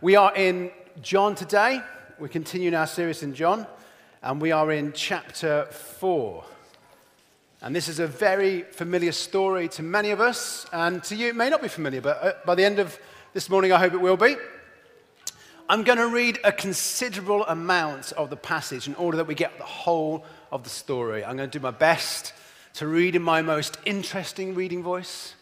We are in John today. We're continuing our series in John, and we are in chapter 4. And this is a very familiar story to many of us, and to you it may not be familiar, but uh, by the end of this morning, I hope it will be. I'm going to read a considerable amount of the passage in order that we get the whole of the story. I'm going to do my best to read in my most interesting reading voice,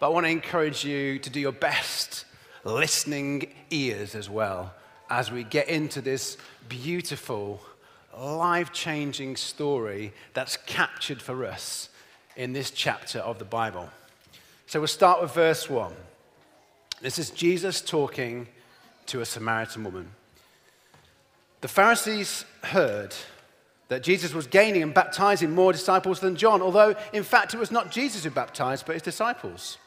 but I want to encourage you to do your best listening ears as well as we get into this beautiful, life changing story that's captured for us in this chapter of the Bible. So we'll start with verse 1. This is Jesus talking to a Samaritan woman. The Pharisees heard that Jesus was gaining and baptizing more disciples than John, although in fact it was not Jesus who baptized, but his disciples.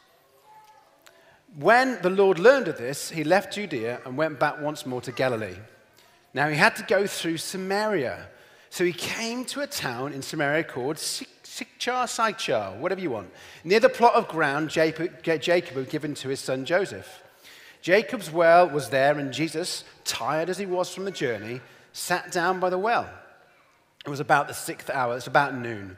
When the Lord learned of this, he left Judea and went back once more to Galilee. Now he had to go through Samaria. So he came to a town in Samaria called Sychar, Sychar, whatever you want, near the plot of ground Jacob had given to his son Joseph. Jacob's well was there, and Jesus, tired as he was from the journey, sat down by the well. It was about the sixth hour, it's about noon.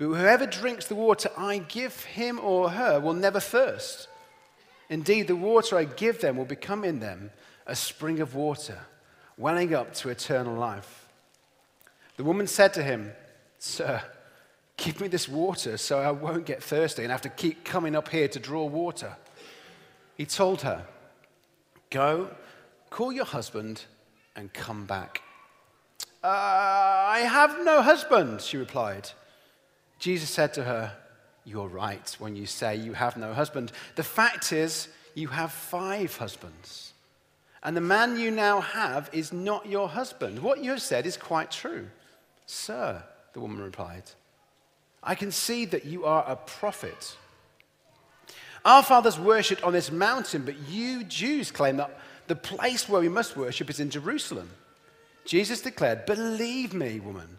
But whoever drinks the water I give him or her will never thirst. Indeed, the water I give them will become in them a spring of water, welling up to eternal life. The woman said to him, Sir, give me this water so I won't get thirsty and have to keep coming up here to draw water. He told her, Go, call your husband, and come back. Uh, I have no husband, she replied. Jesus said to her, You're right when you say you have no husband. The fact is, you have five husbands. And the man you now have is not your husband. What you have said is quite true. Sir, the woman replied, I can see that you are a prophet. Our fathers worshipped on this mountain, but you Jews claim that the place where we must worship is in Jerusalem. Jesus declared, Believe me, woman.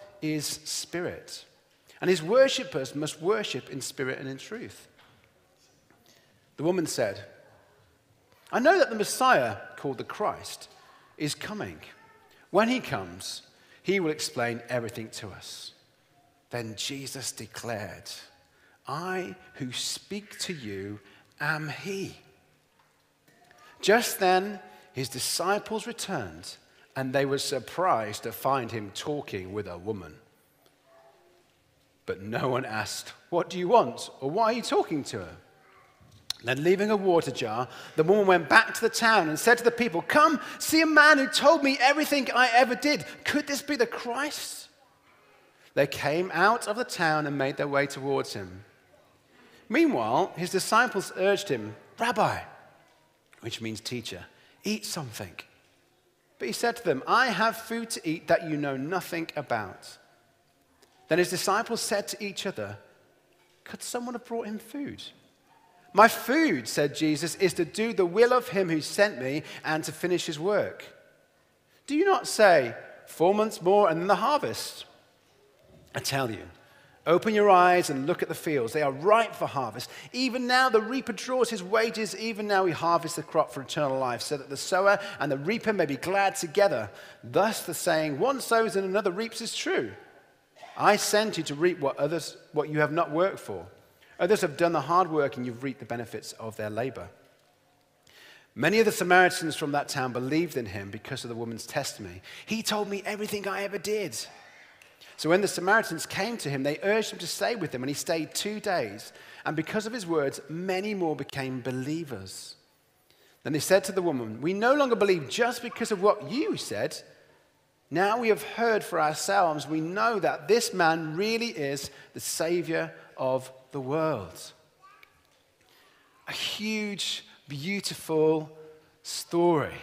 is spirit. And his worshippers must worship in spirit and in truth. The woman said, I know that the Messiah, called the Christ, is coming. When he comes, he will explain everything to us. Then Jesus declared, I who speak to you am he. Just then, his disciples returned and they were surprised to find him talking with a woman. But no one asked, What do you want? or why are you talking to her? Then, leaving a water jar, the woman went back to the town and said to the people, Come, see a man who told me everything I ever did. Could this be the Christ? They came out of the town and made their way towards him. Meanwhile, his disciples urged him, Rabbi, which means teacher, eat something. But he said to them, I have food to eat that you know nothing about. Then his disciples said to each other, Could someone have brought him food? My food, said Jesus, is to do the will of him who sent me and to finish his work. Do you not say, Four months more and then the harvest? I tell you, open your eyes and look at the fields. They are ripe for harvest. Even now the reaper draws his wages. Even now he harvests the crop for eternal life, so that the sower and the reaper may be glad together. Thus the saying, One sows and another reaps is true. I sent you to reap what, others, what you have not worked for. Others have done the hard work and you've reaped the benefits of their labor. Many of the Samaritans from that town believed in him because of the woman's testimony. He told me everything I ever did. So when the Samaritans came to him, they urged him to stay with them, and he stayed two days. And because of his words, many more became believers. Then they said to the woman, We no longer believe just because of what you said. Now we have heard for ourselves, we know that this man really is the Savior of the world. A huge beautiful story.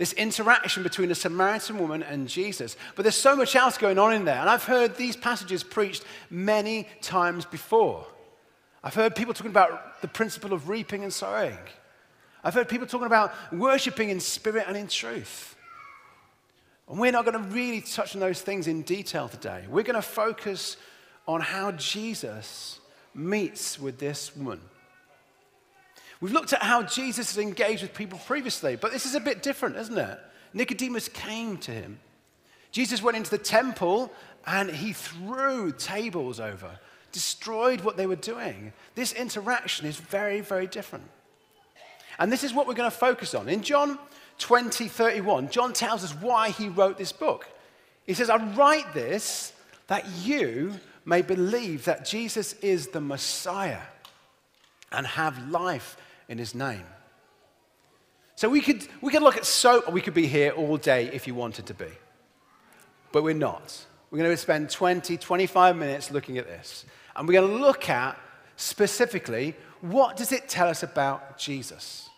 This interaction between a Samaritan woman and Jesus. But there's so much else going on in there. And I've heard these passages preached many times before. I've heard people talking about the principle of reaping and sowing. I've heard people talking about worshiping in spirit and in truth. And we're not going to really touch on those things in detail today. We're going to focus on how Jesus meets with this woman. We've looked at how Jesus has engaged with people previously, but this is a bit different, isn't it? Nicodemus came to him. Jesus went into the temple and he threw tables over, destroyed what they were doing. This interaction is very, very different. And this is what we're going to focus on. In John 20, 31, John tells us why he wrote this book. He says, I write this that you may believe that Jesus is the Messiah and have life in his name. So we could, we could look at so, we could be here all day if you wanted to be. But we're not. We're going to spend 20, 25 minutes looking at this. And we're going to look at specifically what does it tell us about Jesus?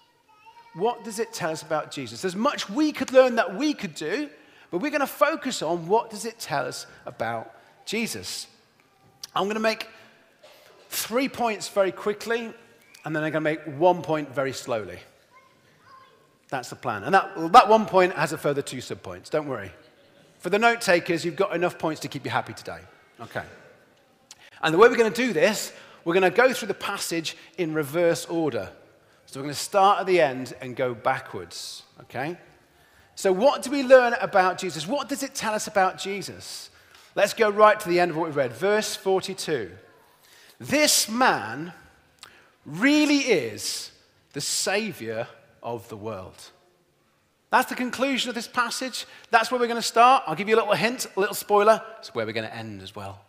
What does it tell us about Jesus? There's much we could learn that we could do, but we're going to focus on what does it tell us about Jesus. I'm going to make three points very quickly, and then I'm going to make one point very slowly. That's the plan. And that, that one point has a further two subpoints. Don't worry. For the note takers, you've got enough points to keep you happy today. Okay. And the way we're going to do this, we're going to go through the passage in reverse order. So we're going to start at the end and go backwards. Okay? So, what do we learn about Jesus? What does it tell us about Jesus? Let's go right to the end of what we read. Verse 42. This man really is the Savior of the world. That's the conclusion of this passage. That's where we're going to start. I'll give you a little hint, a little spoiler. It's where we're going to end as well.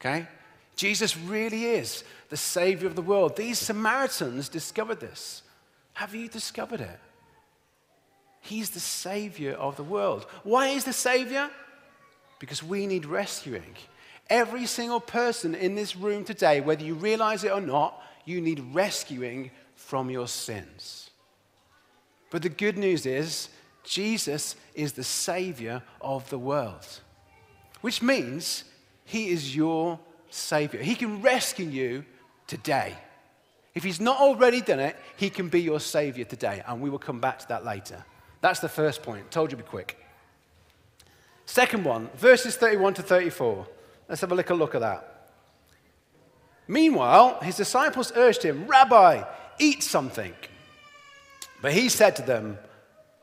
Okay? Jesus really is the Savior of the world. These Samaritans discovered this. Have you discovered it? He's the Savior of the world. Why is the Savior? Because we need rescuing. Every single person in this room today, whether you realize it or not, you need rescuing from your sins. But the good news is, Jesus is the Savior of the world, which means He is your Savior. He can rescue you today. If He's not already done it, He can be your Savior today, and we will come back to that later. That's the first point. Told you to be quick. Second one, verses 31 to 34. Let's have a little look at that. Meanwhile, his disciples urged him, Rabbi, eat something. But he said to them,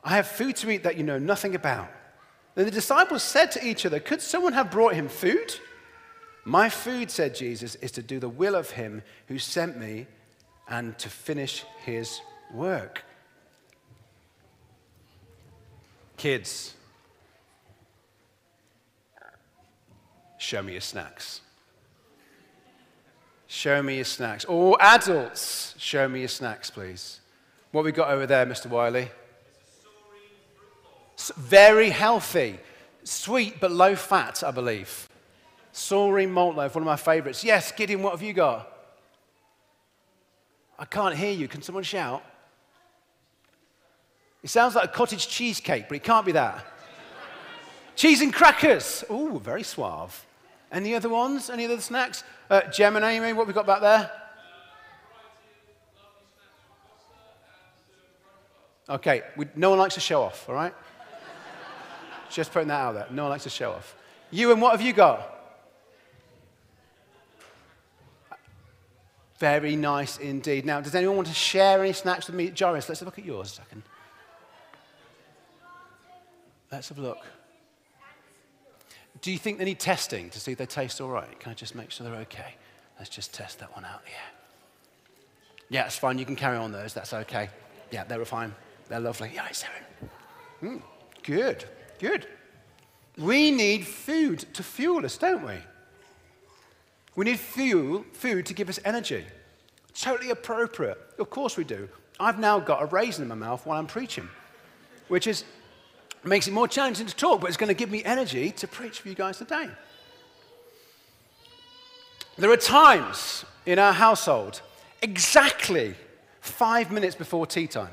I have food to eat that you know nothing about. Then the disciples said to each other, Could someone have brought him food? My food, said Jesus, is to do the will of him who sent me and to finish his work. Kids, show me your snacks. Show me your snacks. Or adults, show me your snacks, please. What we got over there, Mr. Wiley? Very healthy. Sweet but low fat, I believe. Soreen malt loaf, one of my favorites. Yes, Gideon, what have you got? I can't hear you. Can someone shout? It sounds like a cottage cheesecake, but it can't be that. Cheese and crackers. Ooh, very suave. Any other ones? Any other snacks? Uh, Gem and Amy, what we got back there? Okay, we, no one likes to show off, all right? Just putting that out there. No one likes to show off. You and what have you got? Very nice indeed. Now, does anyone want to share any snacks with me? Joris, let's look at yours a second. Let's have a look. Do you think they need testing to see if they taste all right? Can I just make sure they're okay? Let's just test that one out. Yeah. Yeah, it's fine. You can carry on those. That's okay. Yeah, they were fine. They're lovely. Yeah, it's mm, Good. Good. We need food to fuel us, don't we? We need fuel, food to give us energy. Totally appropriate. Of course we do. I've now got a raisin in my mouth while I'm preaching, which is makes it more challenging to talk, but it's going to give me energy to preach for you guys today. There are times in our household, exactly five minutes before tea time,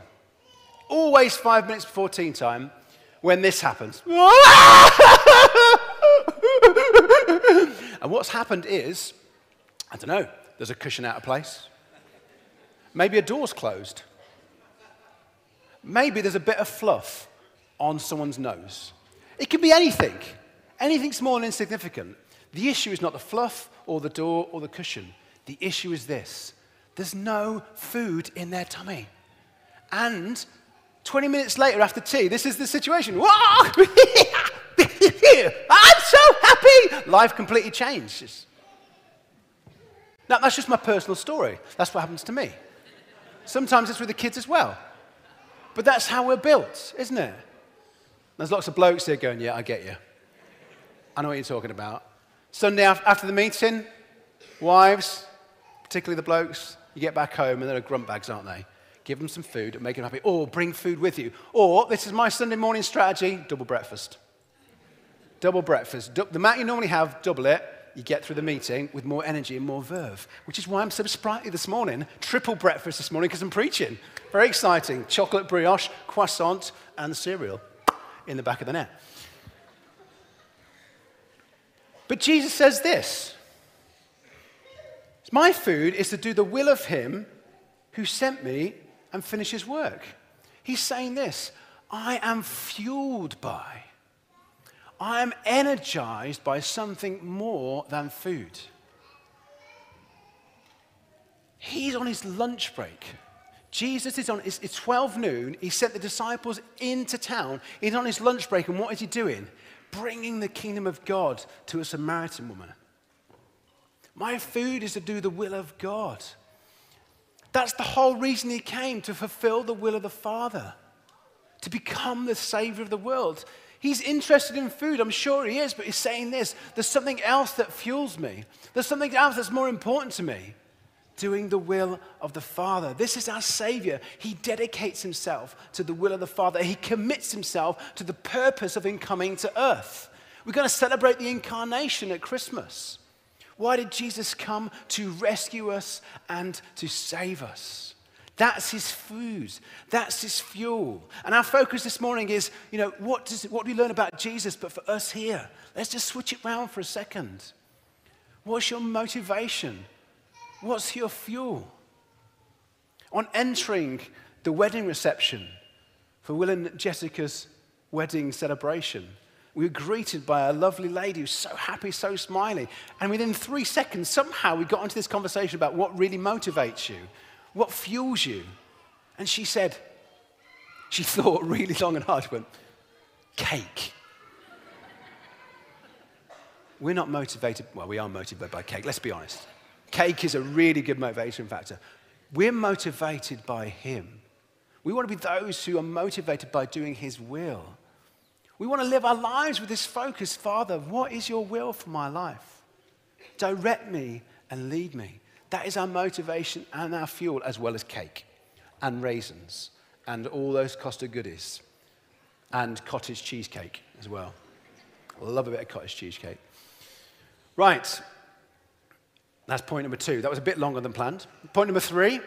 always five minutes before tea time, when this happens. and what's happened is, I don't know, there's a cushion out of place. Maybe a door's closed. Maybe there's a bit of fluff on someone's nose. It can be anything, anything small and insignificant. The issue is not the fluff or the door or the cushion. The issue is this there's no food in their tummy. And 20 minutes later after tea, this is the situation. I'm so happy. Life completely changes. Now, that's just my personal story. That's what happens to me. Sometimes it's with the kids as well. But that's how we're built, isn't it? There's lots of blokes here going, Yeah, I get you. I know what you're talking about. Sunday after the meeting, wives, particularly the blokes, you get back home and they're grunt bags, aren't they? Give them some food and make them happy. Or bring food with you. Or, this is my Sunday morning strategy double breakfast. Double breakfast. The amount you normally have, double it. You get through the meeting with more energy and more verve, which is why I'm so sprightly this morning. Triple breakfast this morning because I'm preaching. Very exciting. Chocolate brioche, croissant, and cereal in the back of the net. But Jesus says this My food is to do the will of him who sent me and finish his work. He's saying this I am fueled by, I am energized by something more than food. He's on his lunch break. Jesus is on, it's, it's 12 noon. He sent the disciples into town. He's on his lunch break, and what is he doing? Bringing the kingdom of God to a Samaritan woman. My food is to do the will of God. That's the whole reason he came to fulfill the will of the Father, to become the Savior of the world. He's interested in food, I'm sure he is, but he's saying this there's something else that fuels me, there's something else that's more important to me doing the will of the Father. This is our Savior. He dedicates himself to the will of the Father, he commits himself to the purpose of him coming to earth. We're going to celebrate the incarnation at Christmas. Why did Jesus come? To rescue us and to save us. That's his food. That's his fuel. And our focus this morning is, you know, what, does, what do we learn about Jesus, but for us here? Let's just switch it round for a second. What's your motivation? What's your fuel? On entering the wedding reception for Will and Jessica's wedding celebration, we were greeted by a lovely lady who's so happy, so smiling. And within three seconds, somehow we got into this conversation about what really motivates you, what fuels you. And she said, she thought really long and hard, she went, cake. We're not motivated, well, we are motivated by cake, let's be honest. Cake is a really good motivation factor. We're motivated by Him. We want to be those who are motivated by doing His will. We want to live our lives with this focus Father, what is your will for my life? Direct me and lead me. That is our motivation and our fuel, as well as cake and raisins and all those Costa goodies and cottage cheesecake as well. I love a bit of cottage cheesecake. Right, that's point number two. That was a bit longer than planned. Point number three,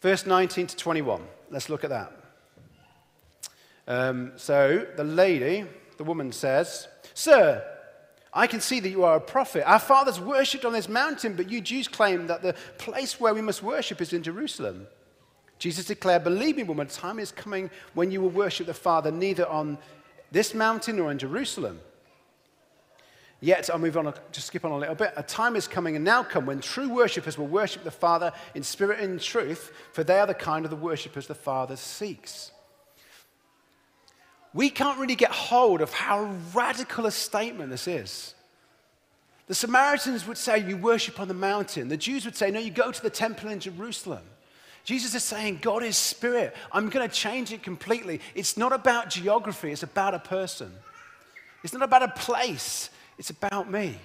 verse 19 to 21. Let's look at that. Um, so the lady, the woman says, Sir, I can see that you are a prophet. Our fathers worshipped on this mountain, but you Jews claim that the place where we must worship is in Jerusalem. Jesus declared, Believe me, woman, time is coming when you will worship the Father neither on this mountain or in Jerusalem. Yet, I'll move on, just skip on a little bit. A time is coming and now come when true worshippers will worship the Father in spirit and in truth, for they are the kind of the worshippers the Father seeks. We can't really get hold of how radical a statement this is. The Samaritans would say, You worship on the mountain. The Jews would say, No, you go to the temple in Jerusalem. Jesus is saying, God is spirit. I'm going to change it completely. It's not about geography, it's about a person. It's not about a place, it's about me.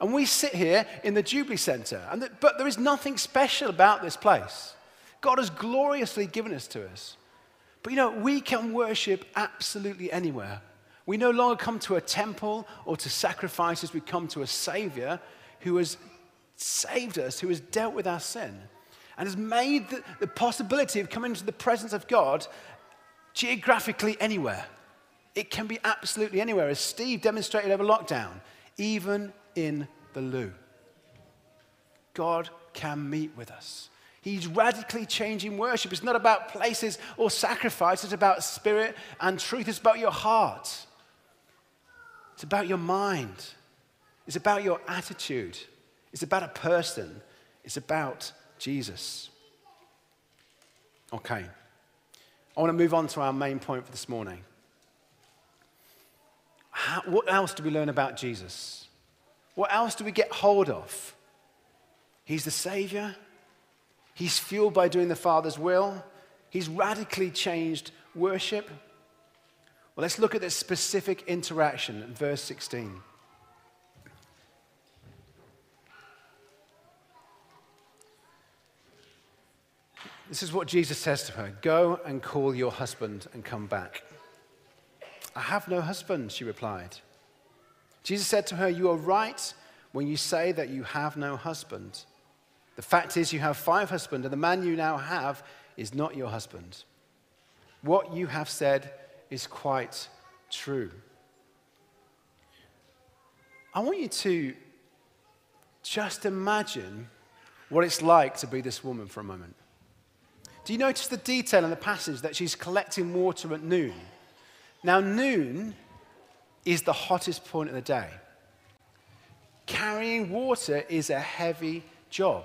And we sit here in the Jubilee Center, and the, but there is nothing special about this place. God has gloriously given us to us. But you know, we can worship absolutely anywhere. We no longer come to a temple or to sacrifices, we come to a Savior who has saved us, who has dealt with our sin, and has made the, the possibility of coming into the presence of God geographically anywhere. It can be absolutely anywhere, as Steve demonstrated over lockdown, even in the loo. God can meet with us. He's radically changing worship. It's not about places or sacrifice, it's about spirit and truth. It's about your heart, it's about your mind, it's about your attitude, it's about a person, it's about Jesus. Okay, I want to move on to our main point for this morning. How, what else do we learn about Jesus? What else do we get hold of? He's the Savior. He's fueled by doing the Father's will. He's radically changed worship. Well, let's look at this specific interaction in verse 16. This is what Jesus says to her Go and call your husband and come back. I have no husband, she replied. Jesus said to her, You are right when you say that you have no husband. The fact is, you have five husbands, and the man you now have is not your husband. What you have said is quite true. I want you to just imagine what it's like to be this woman for a moment. Do you notice the detail in the passage that she's collecting water at noon? Now, noon is the hottest point of the day. Carrying water is a heavy job.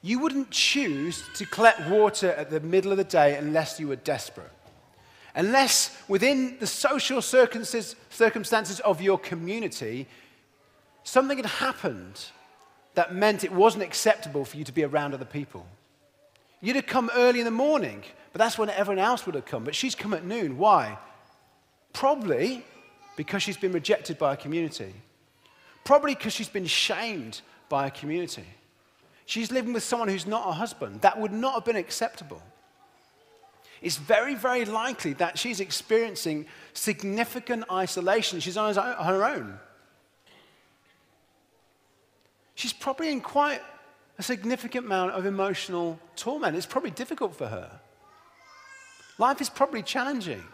You wouldn't choose to collect water at the middle of the day unless you were desperate. Unless within the social circumstances of your community, something had happened that meant it wasn't acceptable for you to be around other people. You'd have come early in the morning but that's when everyone else would have come. But she's come at noon. Why? Probably because she's been rejected by a community. Probably because she's been shamed by a community. She's living with someone who's not her husband. That would not have been acceptable. It's very, very likely that she's experiencing significant isolation. She's on her own. She's probably in quite a significant amount of emotional torment. It's probably difficult for her. Life is probably challenging.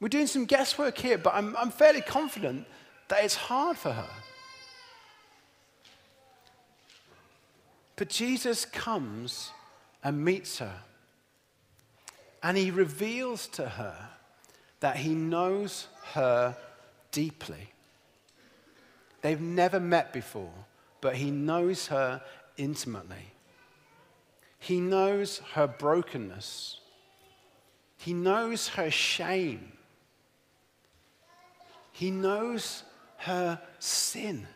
We're doing some guesswork here, but I'm, I'm fairly confident that it's hard for her. But Jesus comes and meets her. And he reveals to her that he knows her deeply. They've never met before, but he knows her intimately. He knows her brokenness. He knows her shame. He knows her sin.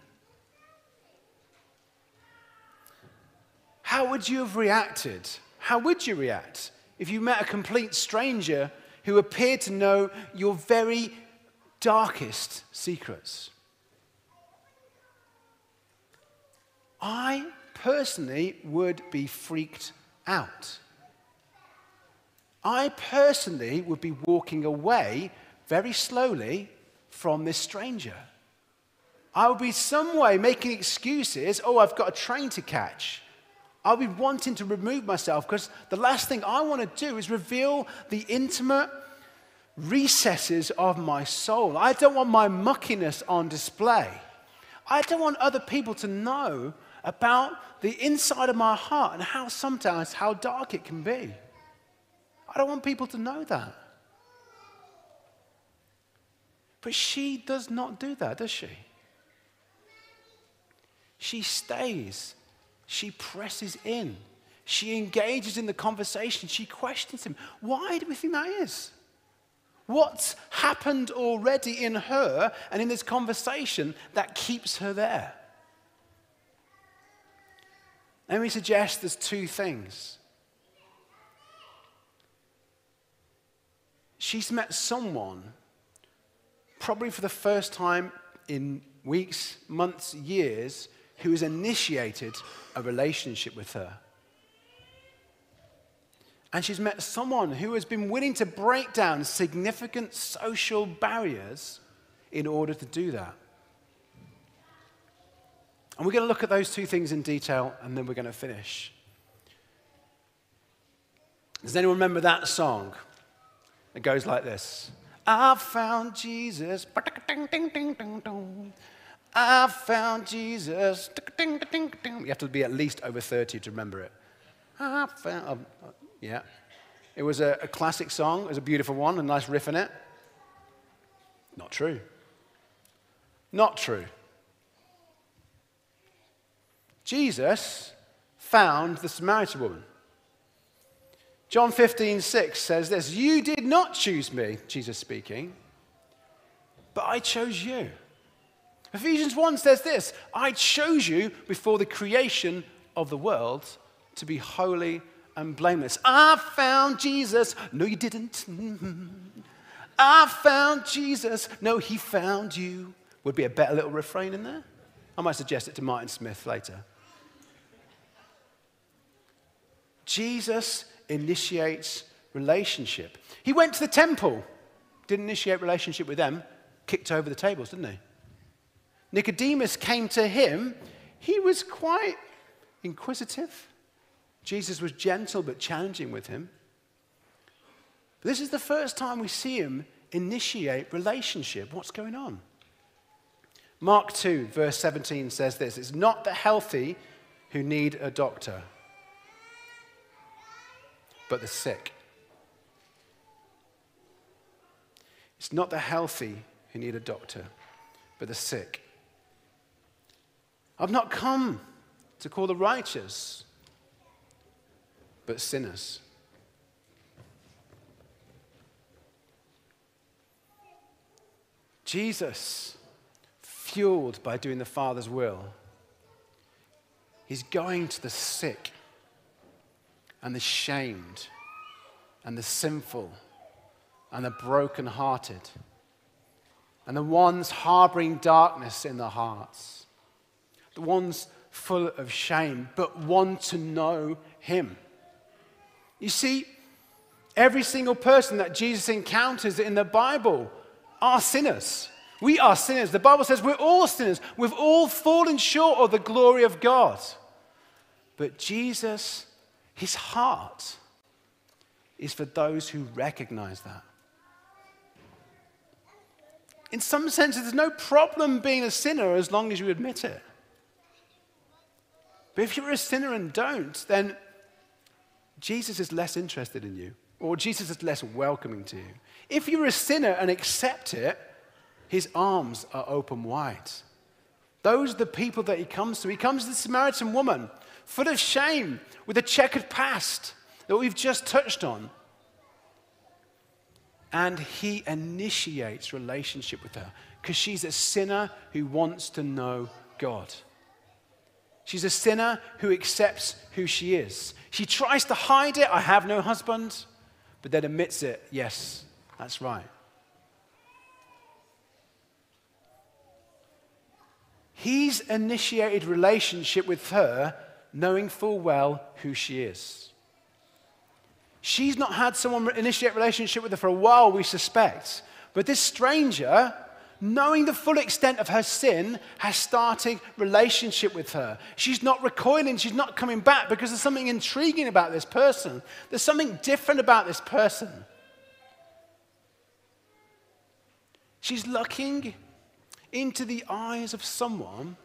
How would you have reacted? How would you react if you met a complete stranger who appeared to know your very darkest secrets? I personally would be freaked out. I personally would be walking away very slowly from this stranger. I would be some way making excuses. Oh, I've got a train to catch. I'll be wanting to remove myself because the last thing I want to do is reveal the intimate recesses of my soul. I don't want my muckiness on display. I don't want other people to know about the inside of my heart and how sometimes how dark it can be. I don't want people to know that. But she does not do that, does she? She stays. She presses in. She engages in the conversation. She questions him. Why do we think that is? What's happened already in her and in this conversation that keeps her there? Let me suggest there's two things. She's met someone, probably for the first time in weeks, months, years, who has initiated a relationship with her. And she's met someone who has been willing to break down significant social barriers in order to do that. And we're going to look at those two things in detail and then we're going to finish. Does anyone remember that song? It goes like this I found Jesus. I found Jesus. You have to be at least over 30 to remember it. I found, oh, yeah. It was a, a classic song. It was a beautiful one, a nice riff in it. Not true. Not true. Jesus found the Samaritan woman. John 15, 6 says this You did not choose me, Jesus speaking, but I chose you. Ephesians 1 says this I chose you before the creation of the world to be holy and blameless. I found Jesus. No, you didn't. I found Jesus. No, he found you. Would be a better little refrain in there. I might suggest it to Martin Smith later. Jesus initiates relationship. He went to the temple, didn't initiate relationship with them, kicked over the tables, didn't he? Nicodemus came to him. He was quite inquisitive. Jesus was gentle but challenging with him. But this is the first time we see him initiate relationship. What's going on? Mark 2, verse 17 says this It's not the healthy who need a doctor but the sick. It's not the healthy who need a doctor, but the sick. I've not come to call the righteous, but sinners. Jesus, fueled by doing the Father's will, he's going to the sick and the shamed and the sinful and the brokenhearted and the ones harboring darkness in their hearts, the ones full of shame but want to know Him. You see, every single person that Jesus encounters in the Bible are sinners. We are sinners. The Bible says we're all sinners. We've all fallen short of the glory of God. But Jesus his heart is for those who recognize that. In some sense, there's no problem being a sinner as long as you admit it. But if you're a sinner and don't, then Jesus is less interested in you, or Jesus is less welcoming to you. If you're a sinner and accept it, his arms are open wide. Those are the people that he comes to. He comes to the Samaritan woman full of shame, with a checkered past that we've just touched on. And he initiates relationship with her because she's a sinner who wants to know God. She's a sinner who accepts who she is. She tries to hide it, I have no husband, but then admits it, yes, that's right. He's initiated relationship with her knowing full well who she is. She's not had someone initiate relationship with her for a while, we suspect. But this stranger, knowing the full extent of her sin, has started relationship with her. She's not recoiling, she's not coming back because there's something intriguing about this person. There's something different about this person. She's looking into the eyes of someone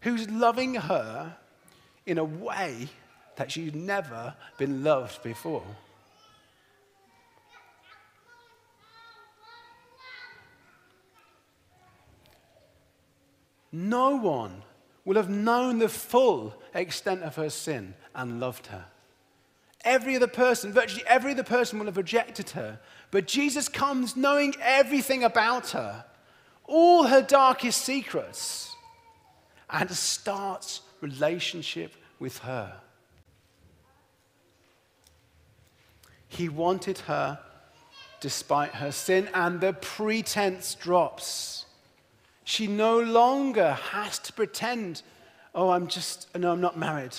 who's loving her in a way that she's never been loved before. No one will have known the full extent of her sin and loved her. Every other person, virtually every other person, will have rejected her. But Jesus comes knowing everything about her, all her darkest secrets, and starts relationship with her. He wanted her despite her sin, and the pretense drops. She no longer has to pretend, oh, I'm just, no, I'm not married.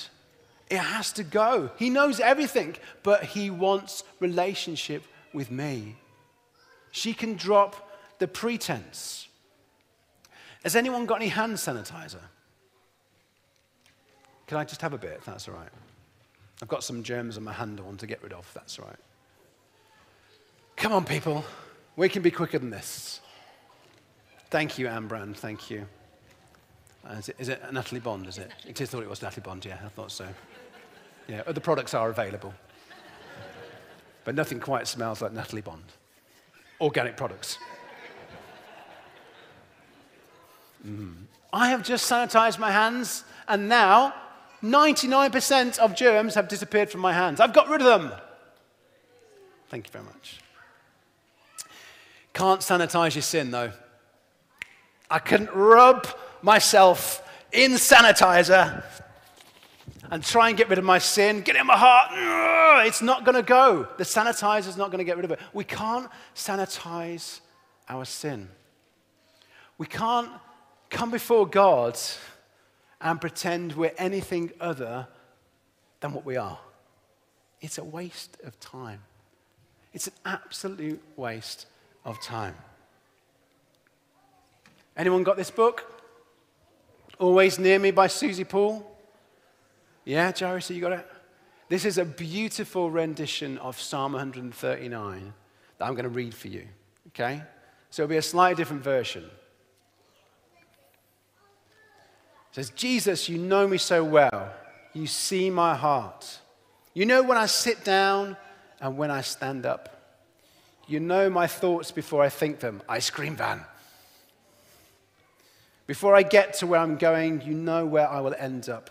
It has to go. He knows everything, but he wants relationship with me. She can drop the pretense. Has anyone got any hand sanitizer? Can I just have a bit, if that's all right? I've got some germs on my hand I want to get rid of, if that's all right. Come on, people. We can be quicker than this. Thank you, Anne Brand. Thank you. Uh, is, it, is it Natalie Bond, is it? It is thought it was Natalie Bond, yeah, I thought so. Yeah, other products are available. But nothing quite smells like Natalie Bond. Organic products. Mm. I have just sanitized my hands, and now 99% of germs have disappeared from my hands. I've got rid of them. Thank you very much. Can't sanitize your sin, though. I couldn't rub myself in sanitizer and try and get rid of my sin, get it in my heart. It's not going to go. The sanitizer's not going to get rid of it. We can't sanitize our sin. We can't come before God and pretend we're anything other than what we are. It's a waste of time. It's an absolute waste of time. Anyone got this book? Always Near Me by Susie Poole? Yeah, so you got it? This is a beautiful rendition of Psalm 139 that I'm going to read for you. Okay? So it'll be a slightly different version. It says, Jesus, you know me so well. You see my heart. You know when I sit down and when I stand up. You know my thoughts before I think them. Ice cream van. Before I get to where I'm going, you know where I will end up.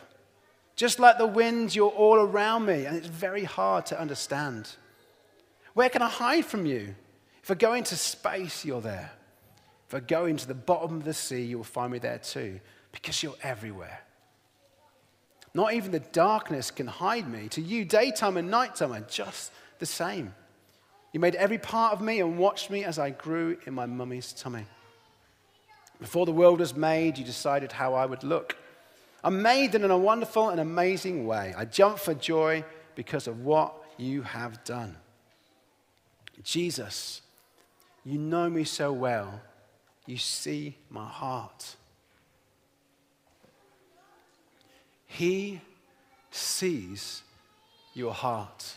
Just like the wind, you're all around me, and it's very hard to understand. Where can I hide from you? If I go into space, you're there. If I go into the bottom of the sea, you'll find me there too, because you're everywhere. Not even the darkness can hide me. To you, daytime and nighttime are just the same. You made every part of me and watched me as I grew in my mummy's tummy. Before the world was made, you decided how I would look. I'm made in a wonderful and amazing way. I jump for joy because of what you have done. Jesus, you know me so well. You see my heart. He sees your heart.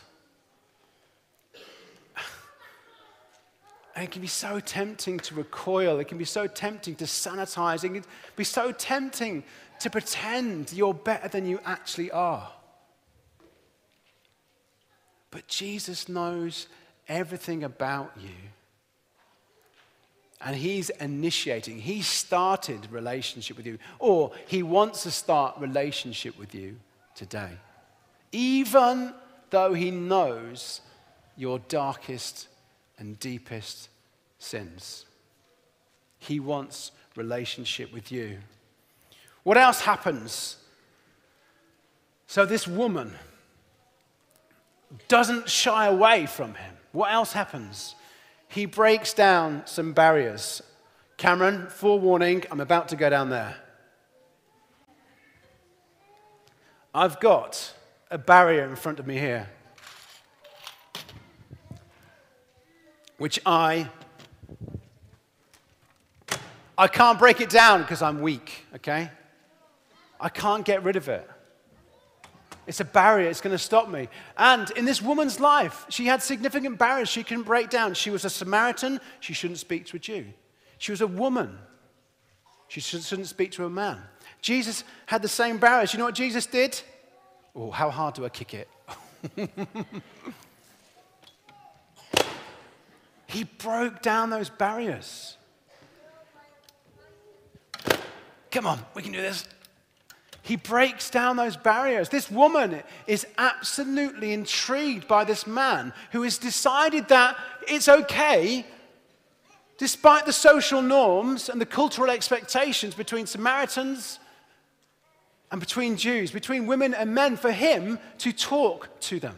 And it can be so tempting to recoil. It can be so tempting to sanitize. It can be so tempting to pretend you're better than you actually are. But Jesus knows everything about you. And he's initiating, he started relationship with you, or he wants to start relationship with you today. Even though he knows your darkest and deepest sins. He wants relationship with you. What else happens? So, this woman doesn't shy away from him. What else happens? He breaks down some barriers. Cameron, forewarning, I'm about to go down there. I've got a barrier in front of me here, which I I can't break it down because I'm weak, okay? I can't get rid of it. It's a barrier, it's going to stop me. And in this woman's life, she had significant barriers she couldn't break down. She was a Samaritan, she shouldn't speak to a Jew. She was a woman, she shouldn't speak to a man. Jesus had the same barriers. You know what Jesus did? Oh, how hard do I kick it? he broke down those barriers. Come on, we can do this. He breaks down those barriers. This woman is absolutely intrigued by this man who has decided that it's okay, despite the social norms and the cultural expectations between Samaritans and between Jews, between women and men, for him to talk to them,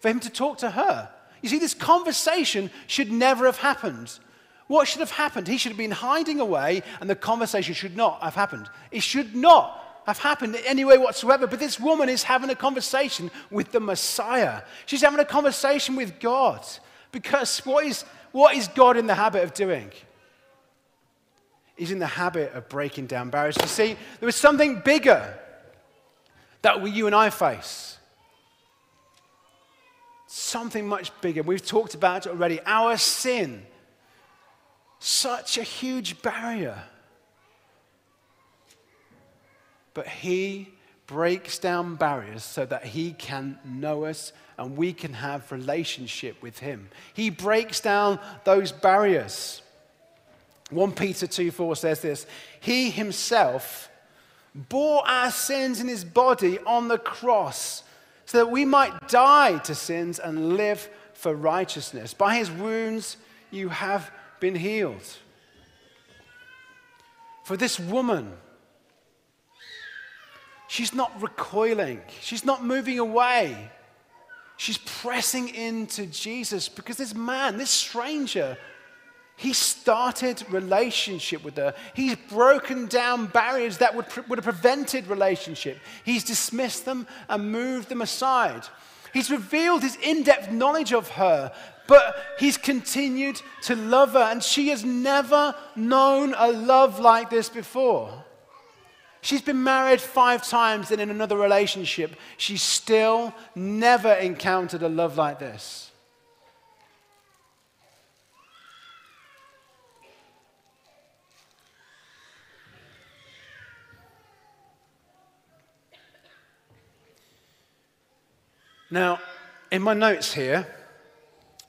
for him to talk to her. You see, this conversation should never have happened. What should have happened? He should have been hiding away, and the conversation should not have happened. It should not have happened in any way whatsoever. But this woman is having a conversation with the Messiah. She's having a conversation with God. Because what is, what is God in the habit of doing? He's in the habit of breaking down barriers. You see, there was something bigger that we, you and I face. Something much bigger. We've talked about it already. Our sin. Such a huge barrier. But He breaks down barriers so that He can know us and we can have relationship with Him. He breaks down those barriers. 1 Peter 2 4 says this He Himself bore our sins in His body on the cross so that we might die to sins and live for righteousness. By His wounds you have been healed. For this woman, She's not recoiling, she's not moving away. She's pressing into Jesus because this man, this stranger, he started relationship with her. He's broken down barriers that would, would have prevented relationship. He's dismissed them and moved them aside. He's revealed his in depth knowledge of her, but he's continued to love her, and she has never known a love like this before. She's been married five times and in another relationship. She's still never encountered a love like this. Now, in my notes here,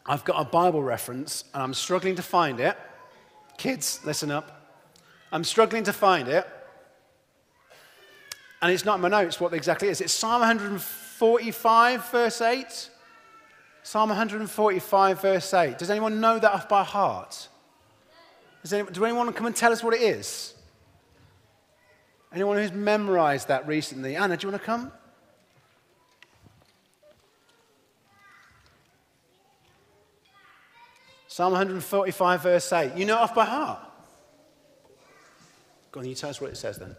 I've got a Bible reference and I'm struggling to find it. Kids, listen up. I'm struggling to find it and it's not in my notes what exactly is. It's Psalm 145, verse 8. Psalm 145, verse 8. Does anyone know that off by heart? Does anyone, do anyone come and tell us what it is? Anyone who's memorized that recently? Anna, do you want to come? Psalm 145, verse 8. You know it off by heart? Go on, you tell us what it says then.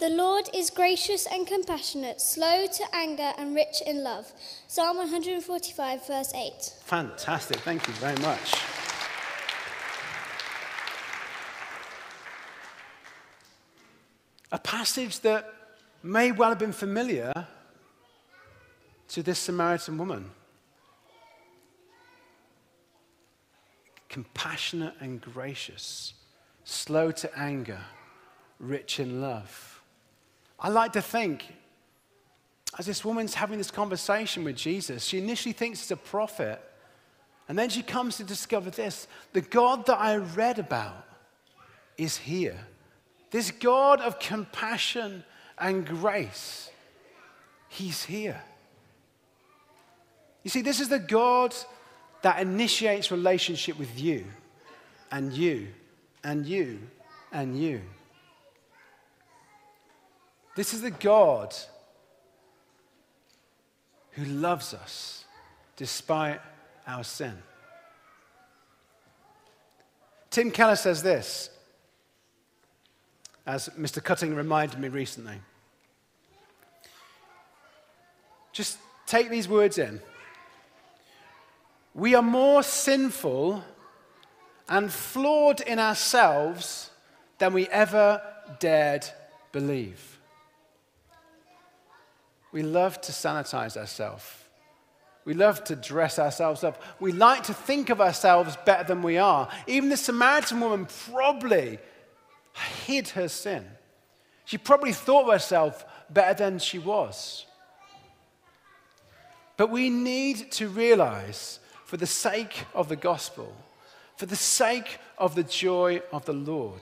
The Lord is gracious and compassionate, slow to anger and rich in love. Psalm 145, verse 8. Fantastic. Thank you very much. A passage that may well have been familiar to this Samaritan woman. Compassionate and gracious, slow to anger, rich in love. I like to think, as this woman's having this conversation with Jesus, she initially thinks it's a prophet. And then she comes to discover this the God that I read about is here. This God of compassion and grace, He's here. You see, this is the God that initiates relationship with you and you and you and you. This is the God who loves us despite our sin. Tim Keller says this, as Mr. Cutting reminded me recently. Just take these words in. We are more sinful and flawed in ourselves than we ever dared believe. We love to sanitize ourselves. We love to dress ourselves up. We like to think of ourselves better than we are. Even the Samaritan woman probably hid her sin. She probably thought of herself better than she was. But we need to realize, for the sake of the gospel, for the sake of the joy of the Lord,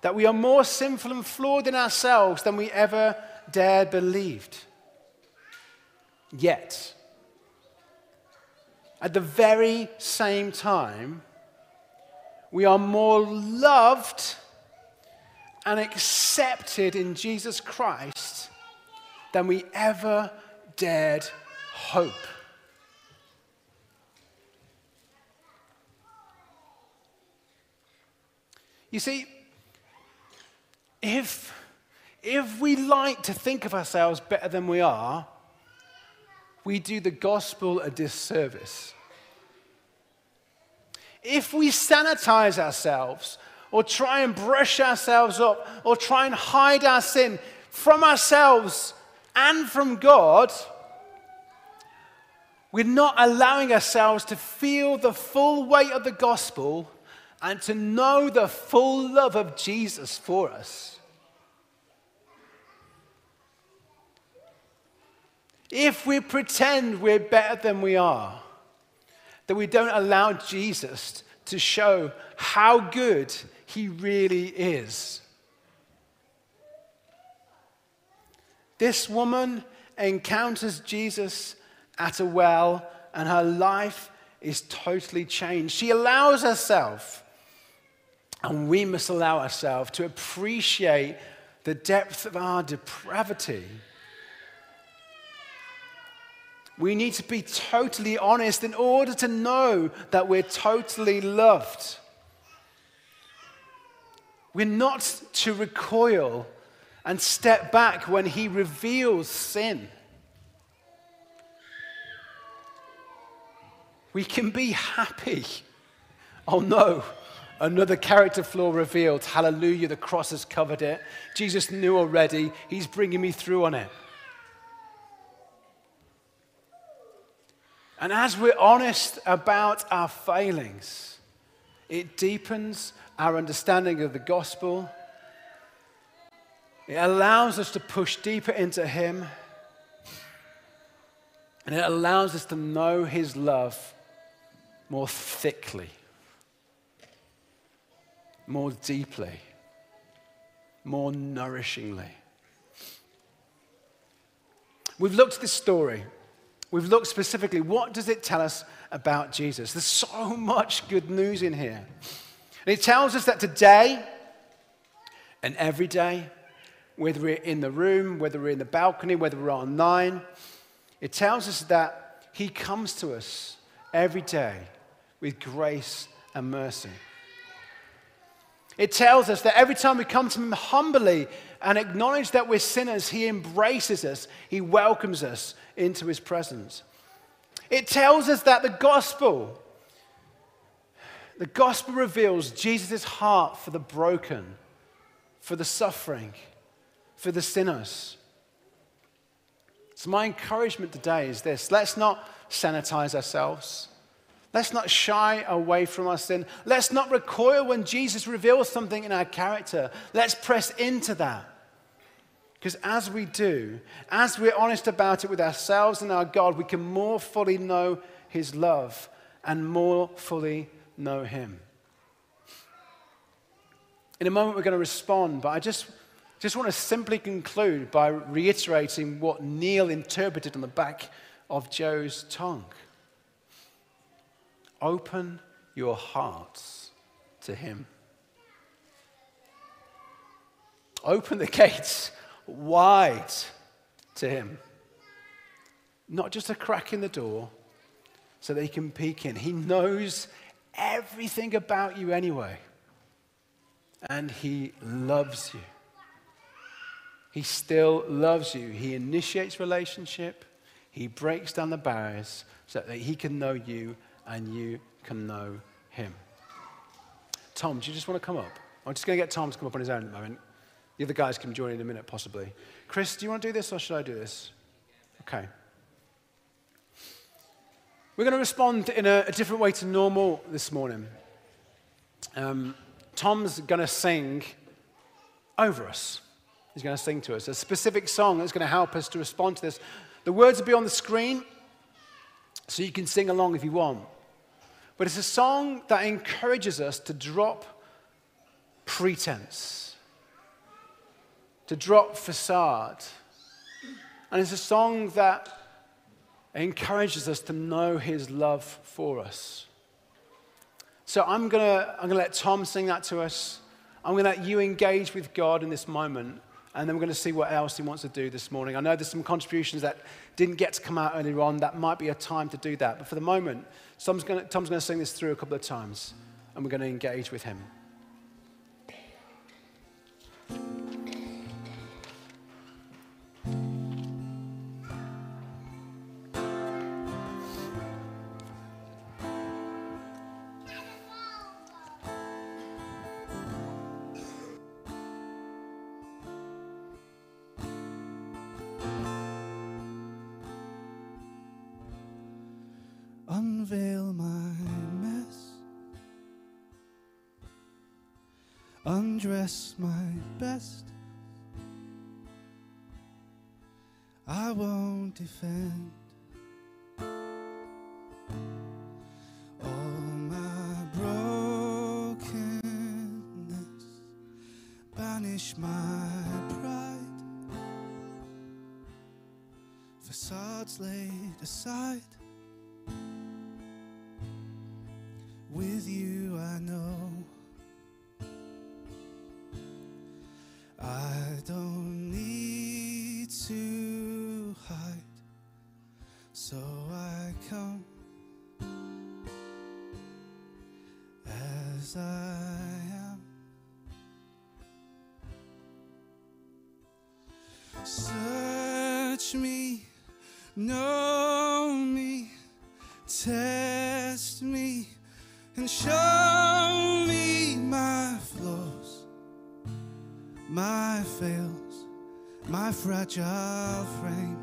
that we are more sinful and flawed in ourselves than we ever dared believed. Yet, at the very same time, we are more loved and accepted in Jesus Christ than we ever dared hope. You see, if, if we like to think of ourselves better than we are, we do the gospel a disservice. If we sanitize ourselves or try and brush ourselves up or try and hide our sin from ourselves and from God, we're not allowing ourselves to feel the full weight of the gospel and to know the full love of Jesus for us. If we pretend we're better than we are, that we don't allow Jesus to show how good he really is. This woman encounters Jesus at a well, and her life is totally changed. She allows herself, and we must allow ourselves to appreciate the depth of our depravity. We need to be totally honest in order to know that we're totally loved. We're not to recoil and step back when He reveals sin. We can be happy. Oh no, another character flaw revealed. Hallelujah, the cross has covered it. Jesus knew already. He's bringing me through on it. And as we're honest about our failings, it deepens our understanding of the gospel. It allows us to push deeper into Him. And it allows us to know His love more thickly, more deeply, more nourishingly. We've looked at this story We've looked specifically, what does it tell us about Jesus? There's so much good news in here. And it tells us that today and every day, whether we're in the room, whether we're in the balcony, whether we're online, it tells us that He comes to us every day with grace and mercy. It tells us that every time we come to Him humbly and acknowledge that we're sinners, He embraces us, He welcomes us into His presence. It tells us that the gospel, the gospel reveals Jesus' heart for the broken, for the suffering, for the sinners. So, my encouragement today is this let's not sanitize ourselves. Let's not shy away from our sin. Let's not recoil when Jesus reveals something in our character. Let's press into that. Because as we do, as we're honest about it with ourselves and our God, we can more fully know His love and more fully know Him. In a moment, we're going to respond, but I just, just want to simply conclude by reiterating what Neil interpreted on the back of Joe's tongue. Open your hearts to Him. Open the gates wide to Him. Not just a crack in the door so that He can peek in. He knows everything about you anyway. And He loves you. He still loves you. He initiates relationship. He breaks down the barriers so that He can know you and you can know him. Tom, do you just want to come up? I'm just going to get Tom to come up on his own at the moment. The other guys can join in a minute, possibly. Chris, do you want to do this or should I do this? Okay. We're going to respond in a, a different way to normal this morning. Um, Tom's going to sing over us. He's going to sing to us a specific song that's going to help us to respond to this. The words will be on the screen, so you can sing along if you want. But it's a song that encourages us to drop pretense, to drop facade. And it's a song that encourages us to know his love for us. So I'm going to I'm gonna let Tom sing that to us. I'm going to let you engage with God in this moment. And then we're going to see what else he wants to do this morning. I know there's some contributions that didn't get to come out earlier on. That might be a time to do that. But for the moment, Tom's going to, Tom's going to sing this through a couple of times. And we're going to engage with him. Undress my best. I won't defend all my brokenness, banish my pride, facades laid aside. I am. Search me, know me, test me and show me my flaws, my fails, my fragile frame.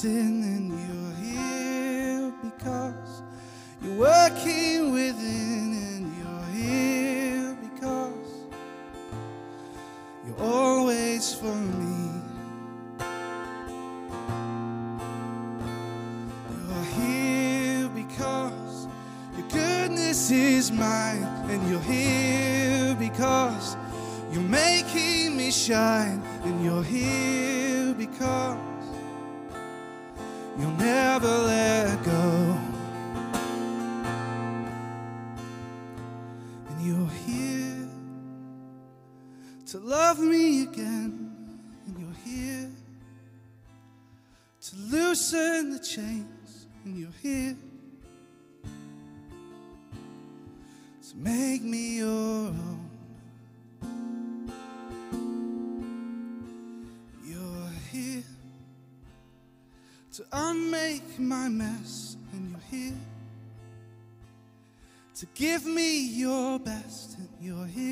Sin, love me again, and you're here to loosen the chains, and you're here to make me your own. You're here to unmake my mess, and you're here to give me your best, and you're here